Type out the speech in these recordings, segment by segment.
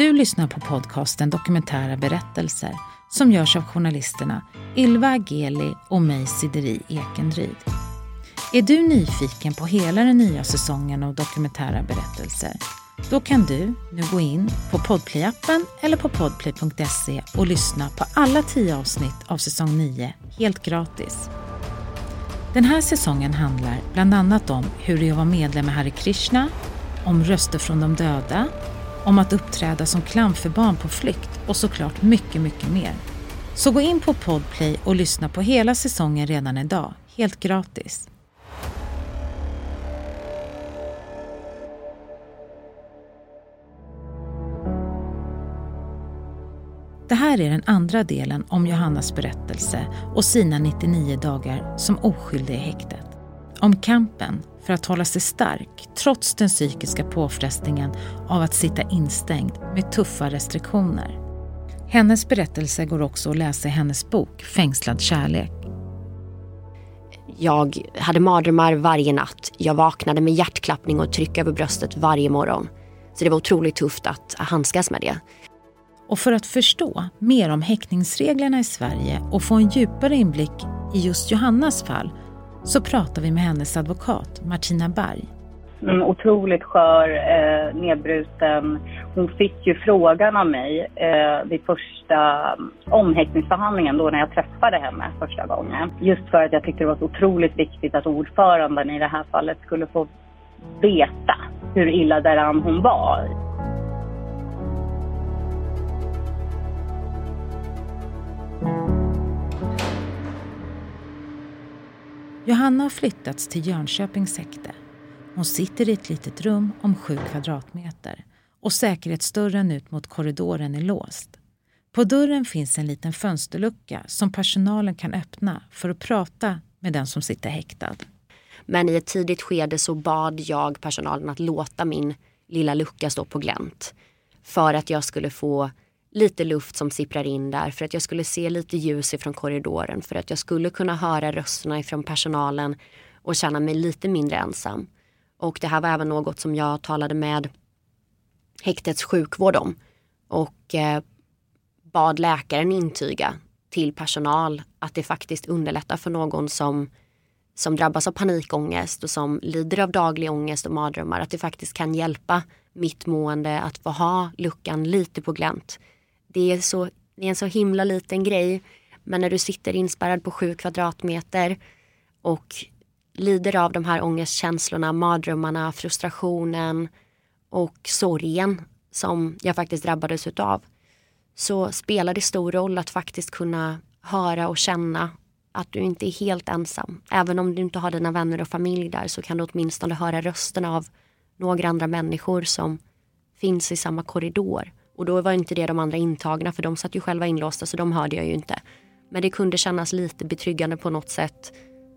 Du lyssnar på podcasten Dokumentära berättelser som görs av journalisterna Ylva Ageli och mig Sideri Ekendryd. Är du nyfiken på hela den nya säsongen av dokumentära berättelser? Då kan du nu gå in på Podplay-appen eller på podplay.se och lyssna på alla tio avsnitt av säsong 9 helt gratis. Den här säsongen handlar bland annat om hur det är att vara medlem i Hare Krishna, om röster från de döda, om att uppträda som clown för barn på flykt och såklart mycket, mycket mer. Så gå in på Podplay och lyssna på hela säsongen redan idag, helt gratis. Det här är den andra delen om Johannas berättelse och sina 99 dagar som oskyldig i häktet. Om kampen för att hålla sig stark trots den psykiska påfrestningen av att sitta instängd med tuffa restriktioner. Hennes berättelse går också att läsa i hennes bok Fängslad kärlek. Jag hade mardrömmar varje natt. Jag vaknade med hjärtklappning och tryck över bröstet varje morgon. Så det var otroligt tufft att handskas med det. Och för att förstå mer om häktningsreglerna i Sverige och få en djupare inblick i just Johannas fall så pratar vi med hennes advokat Martina Berg. Mm, otroligt skör, eh, nedbruten. Hon fick ju frågan av mig eh, vid första mm, omhäktningsförhandlingen då när jag träffade henne första gången. Just för att jag tyckte det var så otroligt viktigt att ordföranden i det här fallet skulle få veta hur illa däran hon var. Johanna har flyttats till Jönköpings häkte. Hon sitter i ett litet rum om sju kvadratmeter och säkerhetsdörren ut mot korridoren är låst. På dörren finns en liten fönsterlucka som personalen kan öppna för att prata med den som sitter häktad. Men i ett tidigt skede så bad jag personalen att låta min lilla lucka stå på glänt. För att jag skulle få lite luft som sipprar in där för att jag skulle se lite ljus ifrån korridoren för att jag skulle kunna höra rösterna ifrån personalen och känna mig lite mindre ensam. Och det här var även något som jag talade med häktets sjukvård om och eh, bad läkaren intyga till personal att det faktiskt underlättar för någon som, som drabbas av panikångest och som lider av daglig ångest och mardrömmar att det faktiskt kan hjälpa mitt mående att få ha luckan lite på glänt det är, så, det är en så himla liten grej. Men när du sitter inspärrad på sju kvadratmeter och lider av de här ångestkänslorna, mardrömmarna, frustrationen och sorgen som jag faktiskt drabbades utav. Så spelar det stor roll att faktiskt kunna höra och känna att du inte är helt ensam. Även om du inte har dina vänner och familj där så kan du åtminstone höra rösterna av några andra människor som finns i samma korridor. Och då var inte det de andra intagna för de satt ju själva inlåsta så de hörde jag ju inte. Men det kunde kännas lite betryggande på något sätt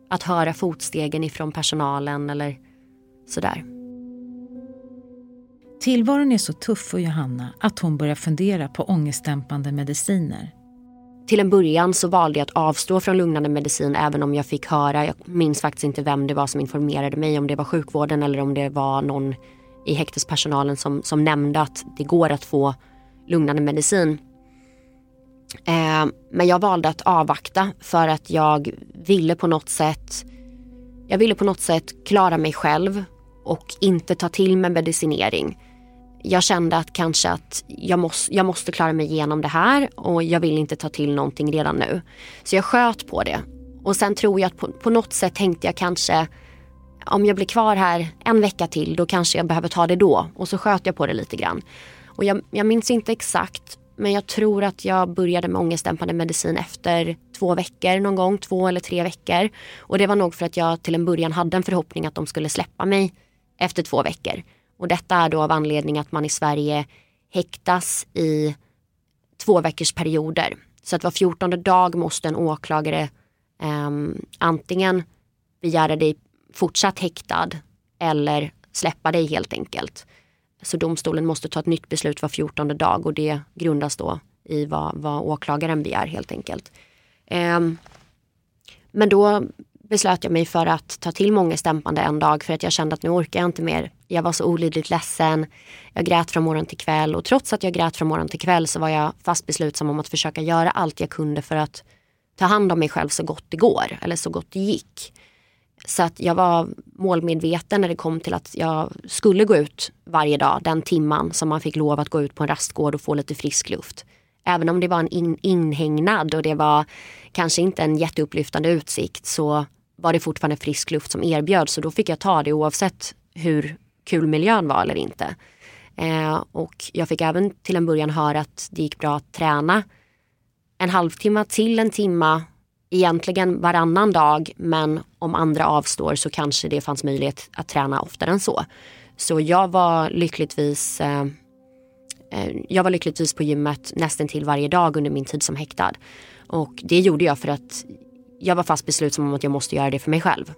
att höra fotstegen ifrån personalen eller sådär. Tillvaron är så tuff för Johanna att hon börjar fundera på ångestdämpande mediciner. Till en början så valde jag att avstå från lugnande medicin även om jag fick höra, jag minns faktiskt inte vem det var som informerade mig, om det var sjukvården eller om det var någon i häktespersonalen som, som nämnde att det går att få lugnande medicin. Eh, men jag valde att avvakta för att jag ville på något sätt jag ville på något sätt klara mig själv och inte ta till mig medicinering. Jag kände att kanske att jag måste, jag måste klara mig igenom det här och jag vill inte ta till någonting redan nu. Så jag sköt på det. Och sen tror jag att på, på något sätt tänkte jag kanske om jag blir kvar här en vecka till då kanske jag behöver ta det då. Och så sköt jag på det lite grann. Och jag, jag minns inte exakt men jag tror att jag började med ångestdämpande medicin efter två veckor någon gång, två eller tre veckor. Och det var nog för att jag till en början hade en förhoppning att de skulle släppa mig efter två veckor. Och detta är då av anledning att man i Sverige häktas i två veckors perioder. Så att var fjortonde dag måste en åklagare eh, antingen begära dig fortsatt häktad eller släppa dig helt enkelt. Så domstolen måste ta ett nytt beslut var fjortonde dag och det grundas då i vad, vad åklagaren begär helt enkelt. Um, men då beslöt jag mig för att ta till många stämpande en dag för att jag kände att nu orkar jag inte mer. Jag var så olidligt ledsen. Jag grät från morgon till kväll och trots att jag grät från morgon till kväll så var jag fast beslutsam om att försöka göra allt jag kunde för att ta hand om mig själv så gott det går eller så gott det gick. Så att jag var målmedveten när det kom till att jag skulle gå ut varje dag den timman som man fick lov att gå ut på en rastgård och få lite frisk luft. Även om det var en in, inhägnad och det var kanske inte en jätteupplyftande utsikt så var det fortfarande frisk luft som erbjöds så då fick jag ta det oavsett hur kul miljön var eller inte. Eh, och jag fick även till en början höra att det gick bra att träna en halvtimme till en timma egentligen varannan dag men om andra avstår så kanske det fanns möjlighet att träna oftare än så. Så jag var lyckligtvis eh, eh, jag var lyckligtvis på gymmet nästan till varje dag under min tid som häktad. Och det gjorde jag för att jag var fast besluten om att jag måste göra det för mig själv.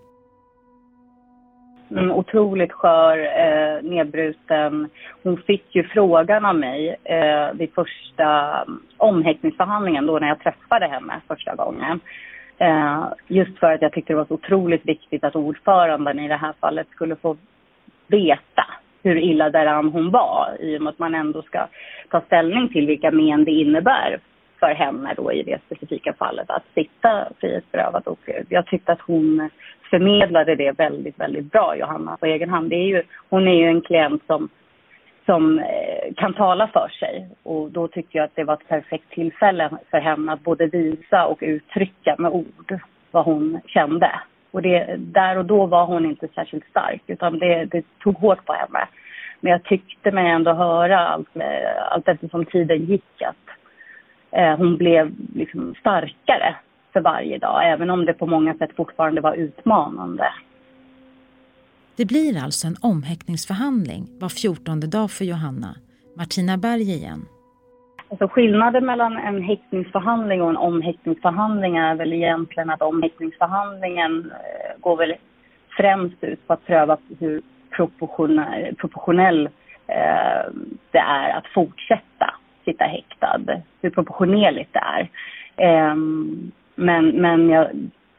Mm, otroligt skör, eh, nedbruten. Hon fick ju frågan av mig eh, vid första mm, omhäktningsförhandlingen då när jag träffade henne första gången. Eh, just för att jag tyckte det var så otroligt viktigt att ordföranden i det här fallet skulle få veta hur illa däran hon var i och med att man ändå ska ta ställning till vilka men det innebär för henne då i det specifika fallet att sitta frihetsberövad. Och jag tyckte att hon förmedlade det väldigt, väldigt bra, Johanna, på egen hand. Det är ju, hon är ju en klient som, som eh, kan tala för sig och då tyckte jag att det var ett perfekt tillfälle för henne att både visa och uttrycka med ord vad hon kände. Och det, där och då var hon inte särskilt stark utan det, det tog hårt på henne. Men jag tyckte mig ändå höra allt, eh, allt eftersom tiden gick att eh, hon blev liksom starkare för varje dag, även om det på många sätt fortfarande var utmanande. Det blir alltså en omhäktningsförhandling var fjortonde dag för Johanna. Martina Berg igen. Alltså skillnaden mellan en häktningsförhandling och en omhäktningsförhandling är väl egentligen att omhäktningsförhandlingen eh, går väl främst ut på att pröva hur proportionell, proportionell eh, det är att fortsätta sitta häktad, hur proportionerligt det är. Eh, men men jag,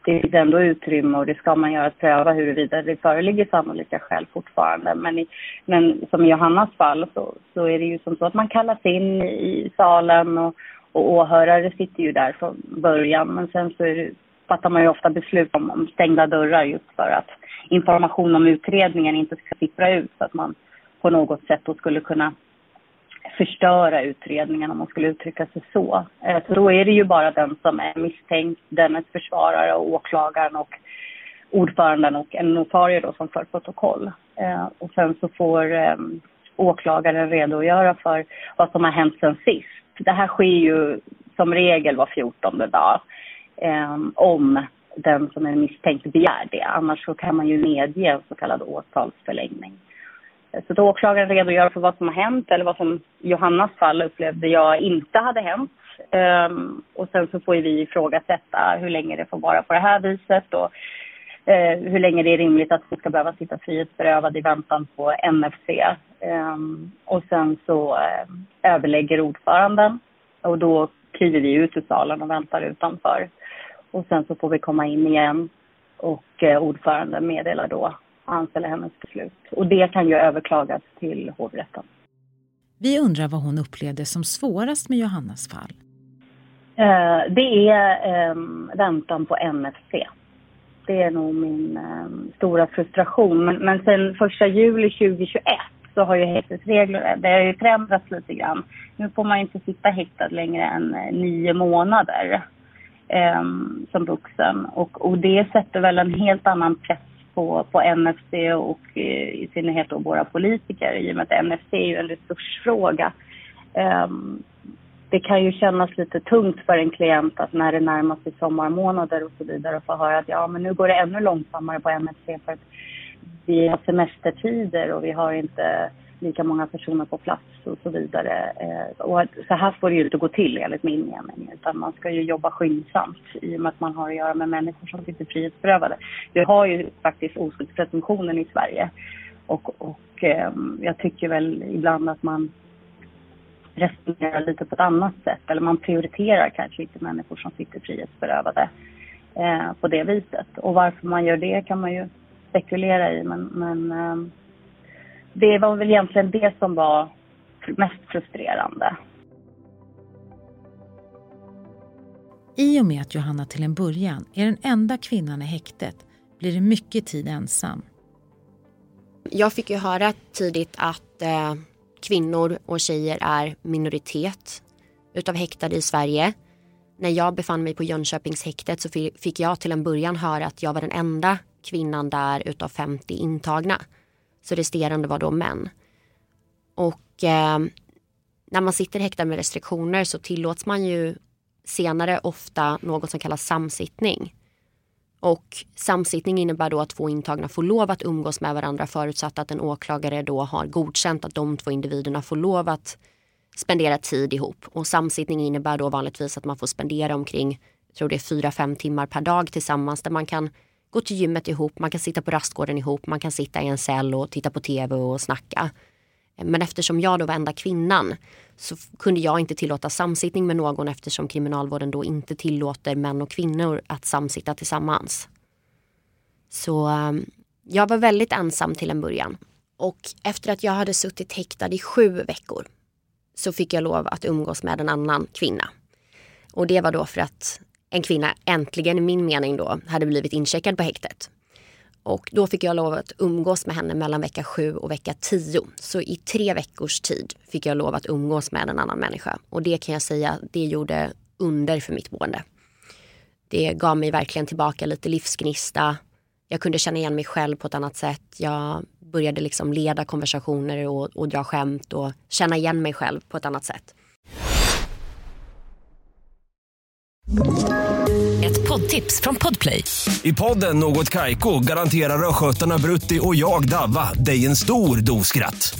det finns ändå utrymme och det ska man göra att pröva huruvida det föreligger sannolika skäl fortfarande. Men, i, men som i Johannas fall så, så är det ju som så att man kallas in i salen och, och åhörare sitter ju där från början. Men sen så det, fattar man ju ofta beslut om, om stängda dörrar just för att information om utredningen inte ska sippra ut så att man på något sätt då skulle kunna förstöra utredningen om man skulle uttrycka sig så. Eh, så då är det ju bara den som är misstänkt, dennes försvarare och åklagaren och ordföranden och en notarie då som för protokoll. Eh, och sen så får ehm, åklagaren redogöra för vad som har hänt sen sist. Det här sker ju som regel var fjortonde dag ehm, om den som är misstänkt begär det. Annars så kan man ju medge en så kallad åtalsförlängning. Så att åklagaren redogör för vad som har hänt eller vad som i Johannas fall upplevde jag inte hade hänt. Um, och sen så får ju vi ifrågasätta hur länge det får vara på det här viset och uh, hur länge det är rimligt att hon ska behöva sitta frihetsberövad i väntan på NFC. Um, ehm, och sen så uh, överlägger ordföranden och då kliver vi ut ur salen och väntar utanför. Och sen så får vi komma in igen och uh, ordföranden meddelar då hans eller hennes beslut. Och det kan ju överklagas till hovrätten. Vi undrar vad hon upplevde som svårast med Johannas fall. Eh, det är eh, väntan på NFC. Det är nog min eh, stora frustration. Men, men sen första juli 2021 så har ju häktesreglerna, det har ju förändrats lite grann. Nu får man inte sitta häktad längre än eh, nio månader eh, som vuxen. Och, och det sätter väl en helt annan press på, på NFC och eh, i synnerhet då våra politiker i och med att NFC är ju en resursfråga. Ehm, det kan ju kännas lite tungt för en klient att när det närmar sig sommarmånader och så vidare och få höra att ja men nu går det ännu långsammare på NFC för att vi har semestertider och vi har inte lika många personer på plats och så vidare. Eh, och så här får det ju inte gå till enligt min mening utan man ska ju jobba skyndsamt i och med att man har att göra med människor som sitter frihetsberövade. Vi har ju faktiskt oskuldspresumtionen i Sverige och, och eh, jag tycker väl ibland att man resonerar lite på ett annat sätt eller man prioriterar kanske inte människor som sitter frihetsberövade eh, på det viset. Och varför man gör det kan man ju spekulera i men, men eh, det var väl egentligen det som var mest frustrerande. I och med att Johanna till en början är den enda kvinnan i häktet blir det mycket tid ensam. Jag fick ju höra tidigt att eh, kvinnor och tjejer är minoritet utav häktade i Sverige. När jag befann mig på Jönköpingshäktet så fick jag till en början höra att jag var den enda kvinnan där utav 50 intagna. Så resterande var då män. Och eh, när man sitter häktad med restriktioner så tillåts man ju senare ofta något som kallas samsittning. Och samsittning innebär då att två intagna får lov att umgås med varandra förutsatt att en åklagare då har godkänt att de två individerna får lov att spendera tid ihop. Och samsittning innebär då vanligtvis att man får spendera omkring, jag tror det är fyra, fem timmar per dag tillsammans där man kan gå till gymmet ihop, man kan sitta på rastgården ihop, man kan sitta i en cell och titta på tv och snacka. Men eftersom jag då var enda kvinnan så kunde jag inte tillåta samsittning med någon eftersom kriminalvården då inte tillåter män och kvinnor att samsitta tillsammans. Så ehm, jag var väldigt ensam till en början. Och efter att jag hade suttit häktad i sju veckor så fick jag lov att umgås med en annan kvinna. Och det var då för att en kvinna äntligen i min mening då hade blivit incheckad på häktet. Och då fick jag lov att umgås med henne mellan vecka 7 och vecka 10. Så i tre veckors tid fick jag lov att umgås med en annan människa. Och det kan jag säga, det gjorde under för mitt boende. Det gav mig verkligen tillbaka lite livsgnista. Jag kunde känna igen mig själv på ett annat sätt. Jag började liksom leda konversationer och, och dra skämt och känna igen mig själv på ett annat sätt. Ett poddtips från Podplay. I podden Något Kaiko garanterar östgötarna Brutti och jag, Davva, dig en stor dos skratt.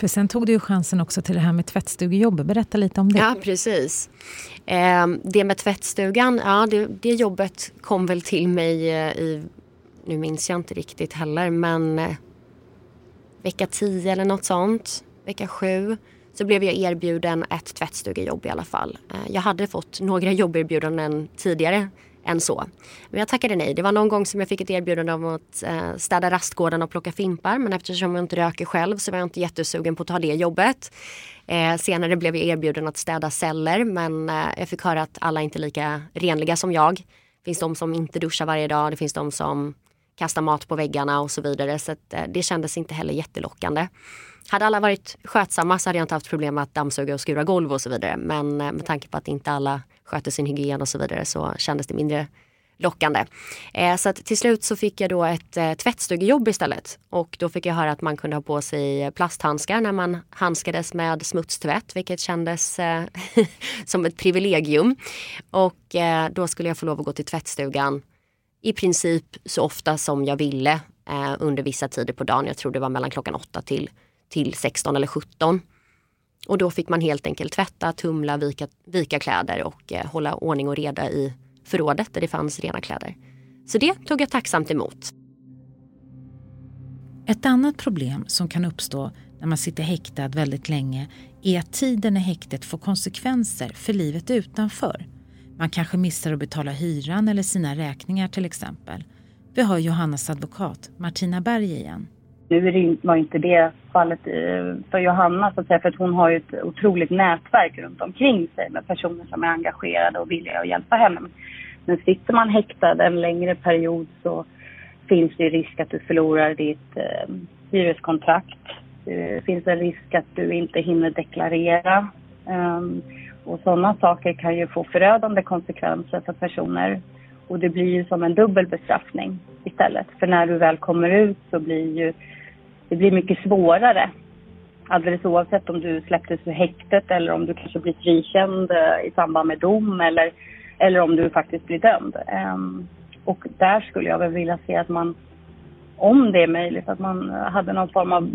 För sen tog du ju chansen också till det här med tvättstugejobb. Berätta lite om det. Ja, precis. Eh, det med tvättstugan, ja, det, det, jobbet kom väl till mig eh, i, nu minns jag inte riktigt heller, men eh, vecka 10 eller något sånt, vecka 7 så blev jag erbjuden ett tvättstugejobb i alla fall. Eh, jag hade fått några jobberbjudanden tidigare än så. Men jag tackade nej. Det var någon gång som jag fick ett erbjudande om att eh, städa rastgården och plocka fimpar. Men eftersom jag inte röker själv så var jag inte jättesugen på att ta det jobbet. Eh, senare blev jag erbjuden att städa celler men eh, jag fick höra att alla inte är lika renliga som jag. Det finns de som inte duschar varje dag. Det finns de som kastar mat på väggarna och så vidare. Så att, eh, det kändes inte heller jättelockande. Hade alla varit skötsamma så hade jag inte haft problem med att dammsuga och skura golv och så vidare. Men eh, med tanke på att inte alla sköter sin hygien och så vidare så kändes det mindre lockande. Eh, så att till slut så fick jag då ett eh, tvättstugejobb istället. Och då fick jag höra att man kunde ha på sig plasthandskar när man handskades med smutstvätt, vilket kändes eh, som ett privilegium. Och eh, då skulle jag få lov att gå till tvättstugan i princip så ofta som jag ville eh, under vissa tider på dagen. Jag tror det var mellan klockan 8 till till 16 eller 17. Och då fick man helt enkelt tvätta, tumla, vika, vika kläder och eh, hålla ordning och reda i förrådet där det fanns rena kläder. Så det tog jag tacksamt emot. Ett annat problem som kan uppstå när man sitter häktad väldigt länge är att tiden i häktet får konsekvenser för livet utanför. Man kanske missar att betala hyran eller sina räkningar till exempel. Vi har Johannas advokat Martina Berg igen. Nu var inte det fallet eh, för Johanna så att säga, för att hon har ju ett otroligt nätverk runt omkring sig med personer som är engagerade och villiga att hjälpa henne. Men sitter man häktad en längre period så finns det risk att du förlorar ditt eh, hyreskontrakt. Eh, det finns en risk att du inte hinner deklarera. Um, och sådana saker kan ju få förödande konsekvenser för personer. Och det blir ju som en dubbel bestraffning istället. För när du väl kommer ut så blir ju det blir mycket svårare. Alldeles oavsett om du släpptes ur häktet eller om du kanske blir frikänd eh, i samband med dom eller, eller om du faktiskt blir dömd. Um, och där skulle jag väl vilja se att man om det är möjligt, att man hade någon form av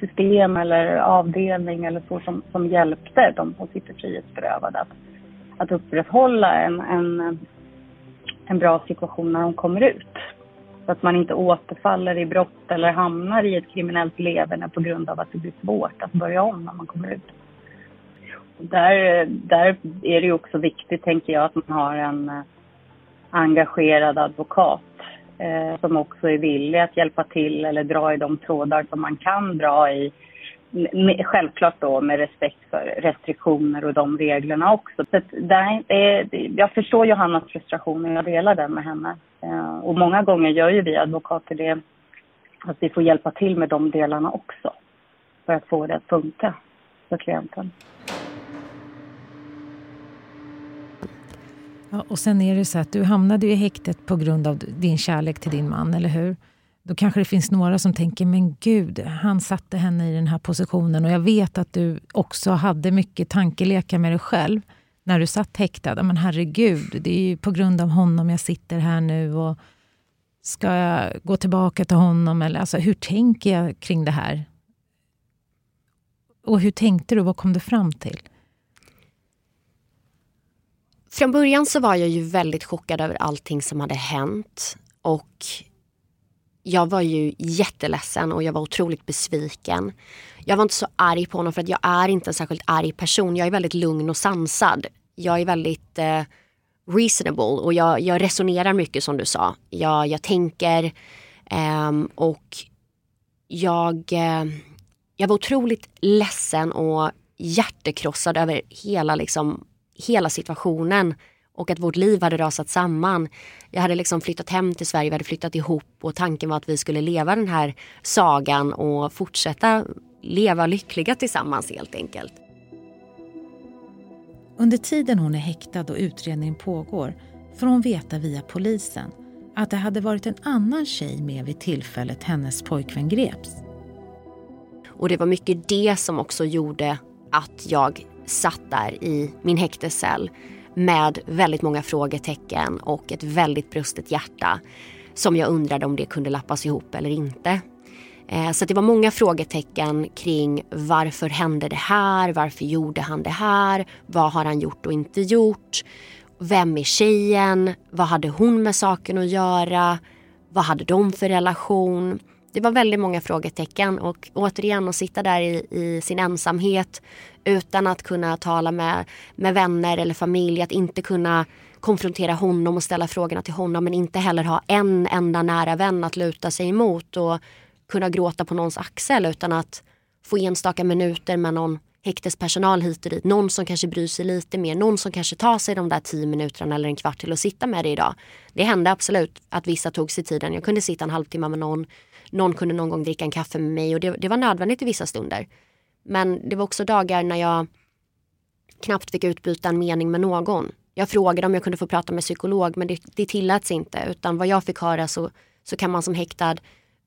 system eller avdelning eller så som, som hjälpte de som sitter frihetsberövade att, att upprätthålla en, en, en bra situation när de kommer ut. Så att man inte återfaller i brott eller hamnar i ett kriminellt leverne på grund av att det blir svårt att börja om när man kommer ut. Där, där är det ju också viktigt, tänker jag, att man har en eh, engagerad advokat eh, som också är villig att hjälpa till eller dra i de trådar som man kan dra i. Med, självklart då med respekt för restriktioner och de reglerna också. Så där, är, jag förstår Johannas frustration och jag delar den med henne. Eh, och många gånger gör ju vi advokater det att vi får hjälpa till med de delarna också för att få det att funka för klienten. Ja, och sen är det så att du hamnade i häktet på grund av din kärlek till din man, eller hur? Då kanske det finns några som tänker, men gud, han satte henne i den här positionen. Och jag vet att du också hade mycket tankelekar med dig själv när du satt häktad. Men herregud, det är ju på grund av honom jag sitter här nu. Och ska jag gå tillbaka till honom? Eller, alltså, hur tänker jag kring det här? Och hur tänkte du? Vad kom du fram till? Från början så var jag ju väldigt chockad över allting som hade hänt. Och jag var ju jätteledsen och jag var otroligt besviken. Jag var inte så arg på honom för att jag är inte en särskilt arg person. Jag är väldigt lugn och sansad. Jag är väldigt eh, reasonable och jag, jag, resonerar mycket som du sa. Jag, jag tänker eh, och jag, eh, jag var otroligt ledsen och hjärtekrossad över hela liksom hela situationen och att vårt liv hade rasat samman. Jag hade liksom flyttat hem till Sverige, vi hade flyttat ihop och tanken var att vi skulle leva den här sagan och fortsätta leva lyckliga tillsammans helt enkelt. Under tiden hon är häktad och utredningen pågår får hon veta via polisen att det hade varit en annan tjej med vid tillfället hennes pojkvän greps. Och det var mycket det som också gjorde att jag satt där i min häktescell med väldigt många frågetecken och ett väldigt brustet hjärta som jag undrade om det kunde lappas ihop eller inte. Eh, så det var många frågetecken kring varför hände det här? Varför gjorde han det här? Vad har han gjort och inte gjort? Vem är tjejen? Vad hade hon med saken att göra? Vad hade de för relation? Det var väldigt många frågetecken och återigen att sitta där i, i, sin ensamhet utan att kunna tala med, med vänner eller familj, att inte kunna konfrontera honom och ställa frågorna till honom men inte heller ha en enda nära vän att luta sig emot och kunna gråta på någons axel utan att få enstaka minuter med någon häktespersonal hit och dit. Någon som kanske bryr sig lite mer. Någon som kanske tar sig de där tio minuterna eller en kvart till att sitta med det idag. Det hände absolut att vissa tog sig tiden. Jag kunde sitta en halvtimme med någon. Någon kunde någon gång dricka en kaffe med mig och det, det var nödvändigt i vissa stunder. Men det var också dagar när jag knappt fick utbyta en mening med någon. Jag frågade om jag kunde få prata med psykolog men det, det tilläts inte utan vad jag fick höra så, så kan man som häktad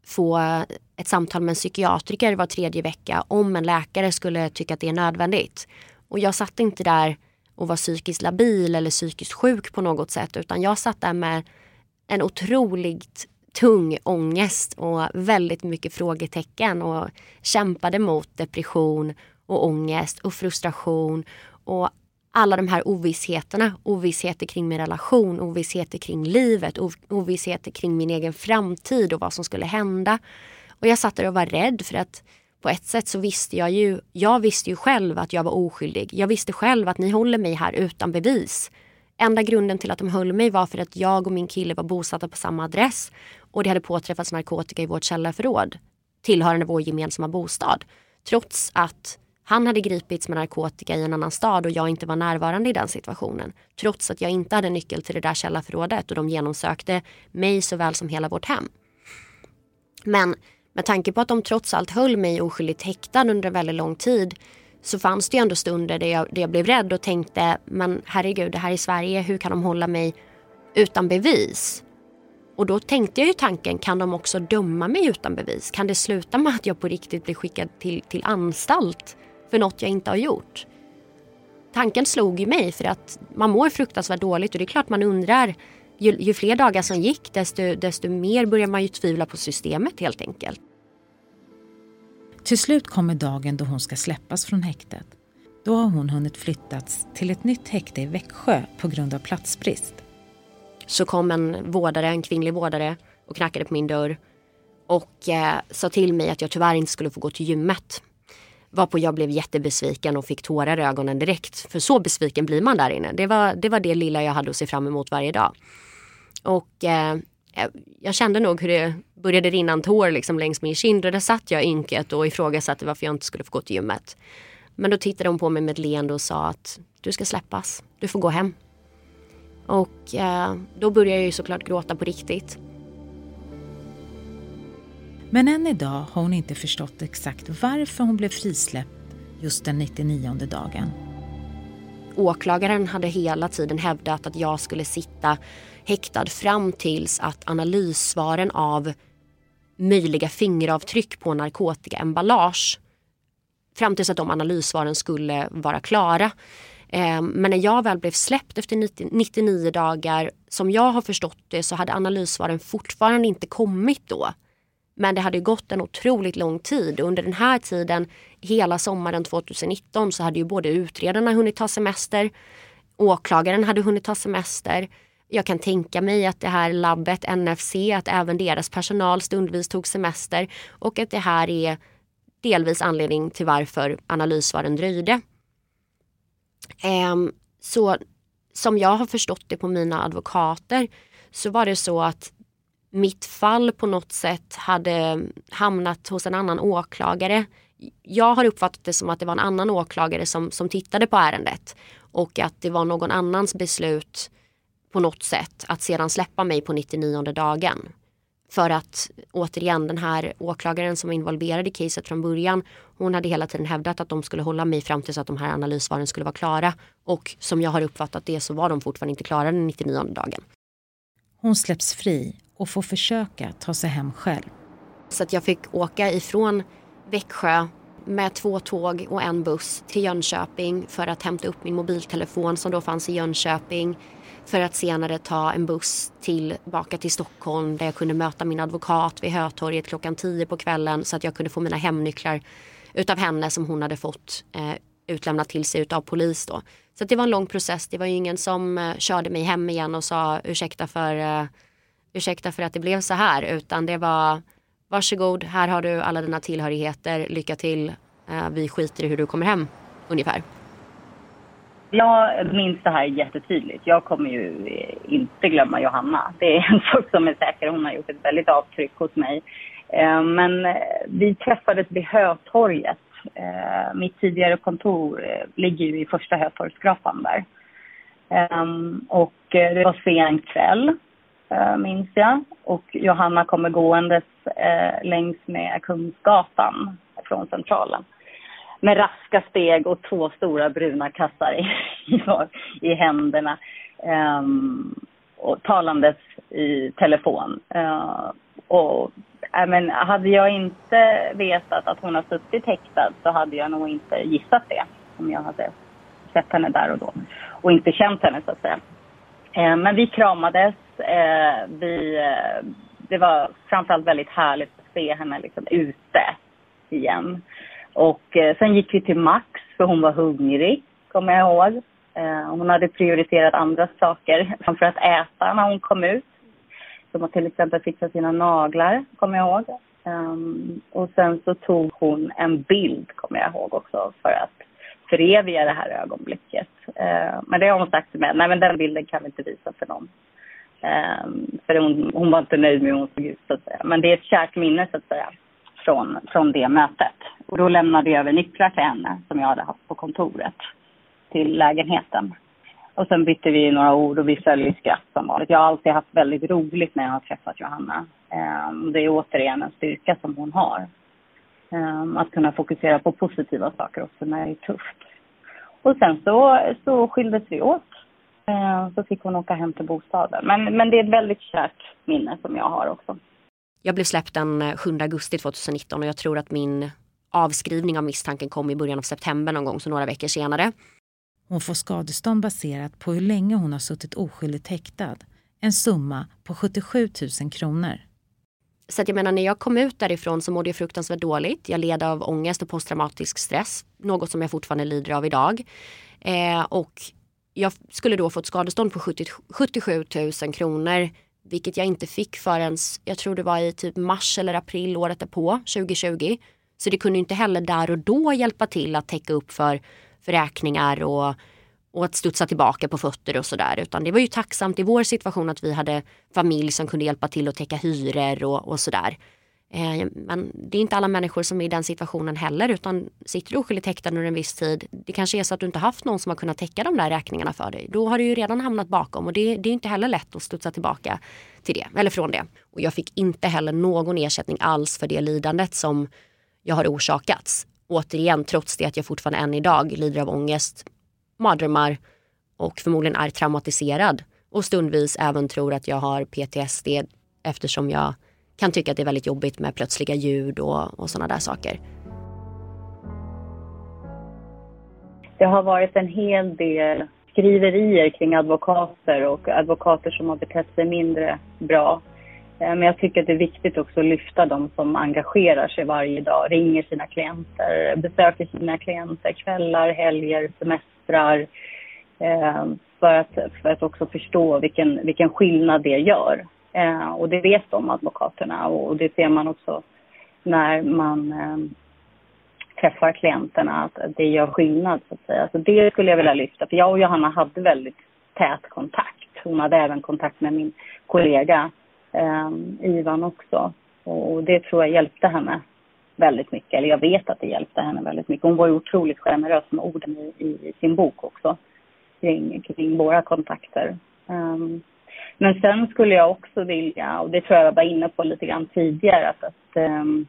få ett samtal med en psykiatriker var tredje vecka om en läkare skulle tycka att det är nödvändigt. Och jag satt inte där och var psykiskt labil eller psykiskt sjuk på något sätt utan jag satt där med en otroligt tung ångest och väldigt mycket frågetecken och kämpade mot depression och ångest och frustration och alla de här ovissheterna. Ovissheter kring min relation, ovissheter kring livet, ovissheter kring min egen framtid och vad som skulle hända. Och jag satt där och var rädd för att på ett sätt så visste jag ju, jag visste ju själv att jag var oskyldig. Jag visste själv att ni håller mig här utan bevis. Enda grunden till att de höll mig var för att jag och min kille var bosatta på samma adress och det hade påträffats narkotika i vårt källarförråd tillhörande vår gemensamma bostad. Trots att han hade gripits med narkotika i en annan stad och jag inte var närvarande i den situationen. Trots att jag inte hade nyckel till det där källarförrådet och de genomsökte mig såväl som hela vårt hem. Men med tanke på att de trots allt höll mig oskyldigt häktad under en väldigt lång tid så fanns det ändå stunder där jag, där jag blev rädd och tänkte men herregud det här är Sverige, hur kan de hålla mig utan bevis? Och då tänkte jag ju tanken, kan de också döma mig utan bevis? Kan det sluta med att jag på riktigt blir skickad till, till anstalt för något jag inte har gjort? Tanken slog ju mig för att man mår fruktansvärt dåligt och det är klart man undrar ju, ju fler dagar som gick desto, desto mer börjar man ju tvivla på systemet helt enkelt. Till slut kommer dagen då hon ska släppas från häktet. Då har hon hunnit flyttats till ett nytt häkte i Växjö på grund av platsbrist. Så kom en vårdare, en kvinnlig vårdare och knackade på min dörr och eh, sa till mig att jag tyvärr inte skulle få gå till gymmet. Varpå jag blev jättebesviken och fick tårar i ögonen direkt. För så besviken blir man där inne. Det var det, var det lilla jag hade att se fram emot varje dag. Och eh, Eh, jag kände nog hur det började rinna en tår liksom längs min kind och där satt jag ynket och ifrågasatte varför jag inte skulle få gå till gymmet. Men då tittade hon på mig med ett leende och sa att du ska släppas, du får gå hem. Och eh, då började jag ju såklart gråta på riktigt. Men än idag har hon inte förstått exakt varför hon blev frisläppt just den 99 dagen. Åklagaren hade hela tiden hävdat att jag skulle sitta häktad fram tills att analyssvaren av möjliga fingeravtryck på narkotikaemballage fram tills att de analyssvaren skulle vara klara. Ehm, men när jag väl blev släppt efter 99 dagar, som jag har förstått det så hade analyssvaren fortfarande inte kommit då. Men det hade gått en otroligt lång tid. Under den här tiden, hela sommaren 2019, så hade ju både utredarna hunnit ta semester, åklagaren hade hunnit ta semester. Jag kan tänka mig att det här labbet NFC, att även deras personal stundvis tog semester och att det här är delvis anledning till varför analyssvaren dröjde. Ehm, så som jag har förstått det på mina advokater så var det så att mitt fall på något sätt hade hamnat hos en annan åklagare. Jag har uppfattat det som att det var en annan åklagare som, som tittade på ärendet och att det var någon annans beslut på något sätt att sedan släppa mig på 99 dagen. För att återigen den här åklagaren som var involverad i caset från början hon hade hela tiden hävdat att de skulle hålla mig fram tills att de här analyssvaren skulle vara klara. Och som jag har uppfattat det så var de fortfarande inte klara den 99 dagen. Hon släpps fri och får försöka ta sig hem själv. Så att jag fick åka ifrån Växjö med två tåg och en buss till Jönköping för att hämta upp min mobiltelefon som då fanns i Jönköping för att senare ta en buss tillbaka till Stockholm där jag kunde möta min advokat vid Hötorget klockan tio på kvällen så att jag kunde få mina hemnycklar utav henne som hon hade fått eh, utlämnat till sig utav polis då. Så det var en lång process. Det var ju ingen som eh, körde mig hem igen och sa ursäkta för eh, ursäkta för att det blev så här utan det var varsågod, här har du alla dina tillhörigheter, lycka till, eh, vi skiter i hur du kommer hem ungefär. Jag minns det här jättetydligt. Jag kommer ju eh, inte glömma Johanna. Det är en sak som är säker. Hon har gjort ett väldigt avtryck hos mig. Eh, men vi träffades vid Hötorget. Mitt tidigare kontor ligger ju i första Hötorgsskrapan där. Ehm, och det var sen kväll eh, minns jag. Och Johanna kommer gåendes eh, längs med Kungsgatan från Centralen. Med raska steg och två stora bruna kassar i, i, händerna. Eh, och talandes i telefon. Eh, och I men hade jag inte vetat att hon har suttit häktad så hade jag nog inte gissat det. Om jag hade sett henne där och då. Och inte känt henne så att säga. Eh, men vi kramades. Eh, vi, eh, det var framförallt väldigt härligt att se henne liksom ute igen. Och eh, sen gick vi till Max för hon var hungrig, kommer jag ihåg. Eh, hon hade prioriterat andra saker framför att äta när hon kom ut. Som att till exempel fixa sina naglar, kommer jag ihåg. Um, och sen så tog hon en bild, kommer jag ihåg också, för att föreviga det här ögonblicket. Eh, men det har hon sagt till mig, nej men den bilden kan vi inte visa för någon. Ehm, för hon, hon var inte nöjd med hur hon såg ut så att säga. Men det är ett kärt minne så att säga från, från det mötet. Och då lämnade jag över nycklar till henne som jag hade haft på kontoret till lägenheten. Och sen bytte vi några ord och vi föll i skratt som vanligt. Jag har alltid haft väldigt roligt när jag har träffat Johanna. Ehm, det är återigen en styrka som hon har. Um, att kunna fokusera på positiva saker också när det är tufft. Och sen så, så skildes vi åt. Uh, så fick hon åka hem till bostaden. Men, men det är ett väldigt kärt minne som jag har också. Jag blev släppt den 7 augusti 2019 och jag tror att min avskrivning av misstanken kom i början av september någon gång, så några veckor senare. Hon får skadestånd baserat på hur länge hon har suttit oskyldigt häktad en summa på 77 000 kronor. Så att jag menar när jag kom ut därifrån så mådde jag fruktansvärt dåligt. Jag led av ångest och posttraumatisk stress, något som jag fortfarande lider av idag. Eh, och jag skulle då få ett skadestånd på 70, 77 000 kronor vilket jag inte fick förrän, jag tror det var i typ mars eller april året därpå, 2020. Så det kunde inte heller där och då hjälpa till att täcka upp för, för räkningar och, och att studsa tillbaka på fötter och sådär. Utan det var ju tacksamt i vår situation att vi hade familj som kunde hjälpa till att täcka hyror och, och sådär. Eh, men det är inte alla människor som är i den situationen heller utan sitter du oskyldigt häktad under en viss tid. Det kanske är så att du inte haft någon som har kunnat täcka de där räkningarna för dig. Då har du ju redan hamnat bakom och det, det är inte heller lätt att studsa tillbaka till det, eller från det. Och jag fick inte heller någon ersättning alls för det lidandet som jag har orsakats. Återigen, trots det att jag fortfarande än idag lider av ångest, mardrömmar och förmodligen är traumatiserad och stundvis även tror att jag har PTSD eftersom jag kan tycka att det är väldigt jobbigt med plötsliga ljud och, och sådana där saker. Det har varit en hel del skriverier kring advokater och advokater som har betett sig mindre bra. Eh, men jag tycker att det är viktigt också att lyfta de som engagerar sig varje dag, ringer sina klienter, besöker sina klienter kvällar, helger, semestrar. Eh, för att, för att också förstå vilken, vilken skillnad det gör. Eh, och det vet de advokaterna och det ser man också när man eh, träffar klienterna att det gör skillnad så att säga. Så det skulle jag vilja lyfta för jag och Johanna hade väldigt tät kontakt. Hon hade även kontakt med min kollega eh, Ivan också. Och det tror jag hjälpte henne väldigt mycket. Eller jag vet att det hjälpte henne väldigt mycket. Hon var ju otroligt generös med orden i, i sin bok också. Kring, kring våra kontakter. Um, men sen skulle jag också vilja, och det tror jag jag var inne på lite grann tidigare, att, att um,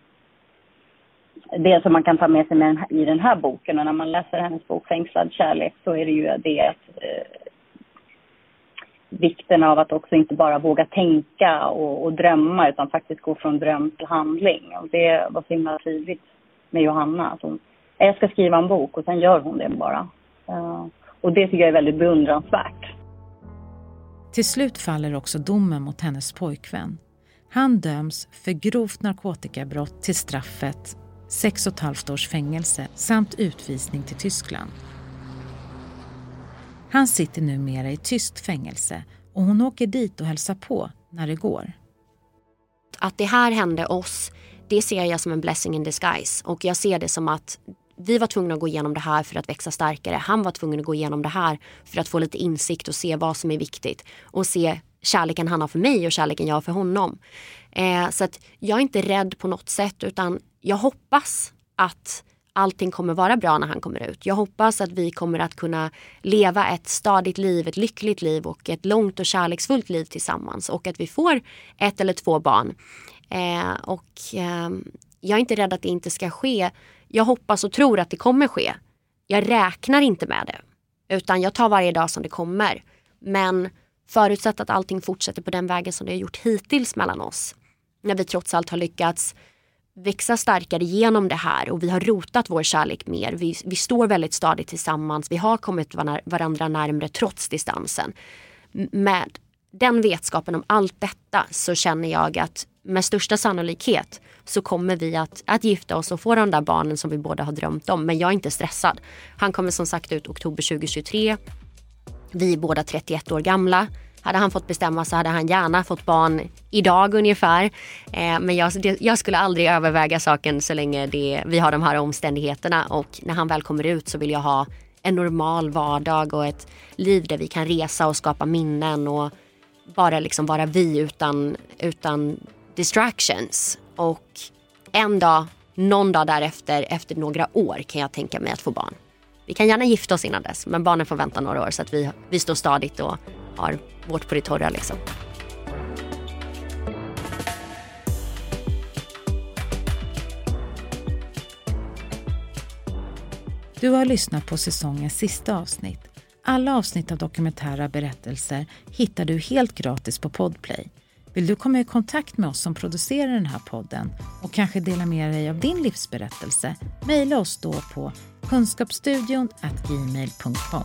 det som man kan ta med sig med den, i den här boken och när man läser hennes bok Fängslad kärlek så är det ju det att eh, vikten av att också inte bara våga tänka och, och, drömma utan faktiskt gå från dröm till handling. Och det var så himla tydligt med Johanna. Att hon, jag ska skriva en bok och sen gör hon det bara. Uh, och det tycker jag är väldigt beundransvärt. Till slut faller också domen mot hennes pojkvän. Han döms för grovt narkotikabrott till straffet 6,5 års fängelse samt utvisning till Tyskland. Han sitter numera i tyst fängelse och hon åker dit och hälsar på när det går. Att det här hände oss, det ser jag som en blessing in disguise. Och jag ser det som att vi var tvungna att gå igenom det här för att växa starkare. Han var tvungen att gå igenom det här för att få lite insikt och se vad som är viktigt. Och se kärleken han har för mig och kärleken jag har för honom. Eh, så att jag är inte rädd på något sätt utan jag hoppas att allting kommer vara bra när han kommer ut. Jag hoppas att vi kommer att kunna leva ett stadigt liv, ett lyckligt liv och ett långt och kärleksfullt liv tillsammans och att vi får ett eller två barn. Eh, och eh, jag är inte rädd att det inte ska ske. Jag hoppas och tror att det kommer ske. Jag räknar inte med det. Utan jag tar varje dag som det kommer. Men förutsatt att allting fortsätter på den vägen som det har gjort hittills mellan oss. När vi trots allt har lyckats växa starkare genom det här och vi har rotat vår kärlek mer. Vi, vi står väldigt stadigt tillsammans. Vi har kommit varandra närmre trots distansen. Med den vetskapen om allt detta så känner jag att med största sannolikhet så kommer vi att, att gifta oss och få de där barnen som vi båda har drömt om. Men jag är inte stressad. Han kommer som sagt ut oktober 2023. Vi är båda 31 år gamla. Hade han fått bestämma så hade han gärna fått barn idag ungefär. Eh, men jag, jag, skulle aldrig överväga saken så länge det, vi har de här omständigheterna. Och när han väl kommer ut så vill jag ha en normal vardag och ett liv där vi kan resa och skapa minnen och bara liksom vara vi utan, utan distractions. Och en dag, någon dag därefter, efter några år kan jag tänka mig att få barn. Vi kan gärna gifta oss innan dess men barnen får vänta några år så att vi, vi står stadigt och har vårt på det torra liksom. Du har lyssnat på säsongens sista avsnitt. Alla avsnitt av dokumentära berättelser hittar du helt gratis på Podplay. Vill du komma i kontakt med oss som producerar den här podden och kanske dela med dig av din livsberättelse? Mejla oss då på kunskapsstudion gmail.com.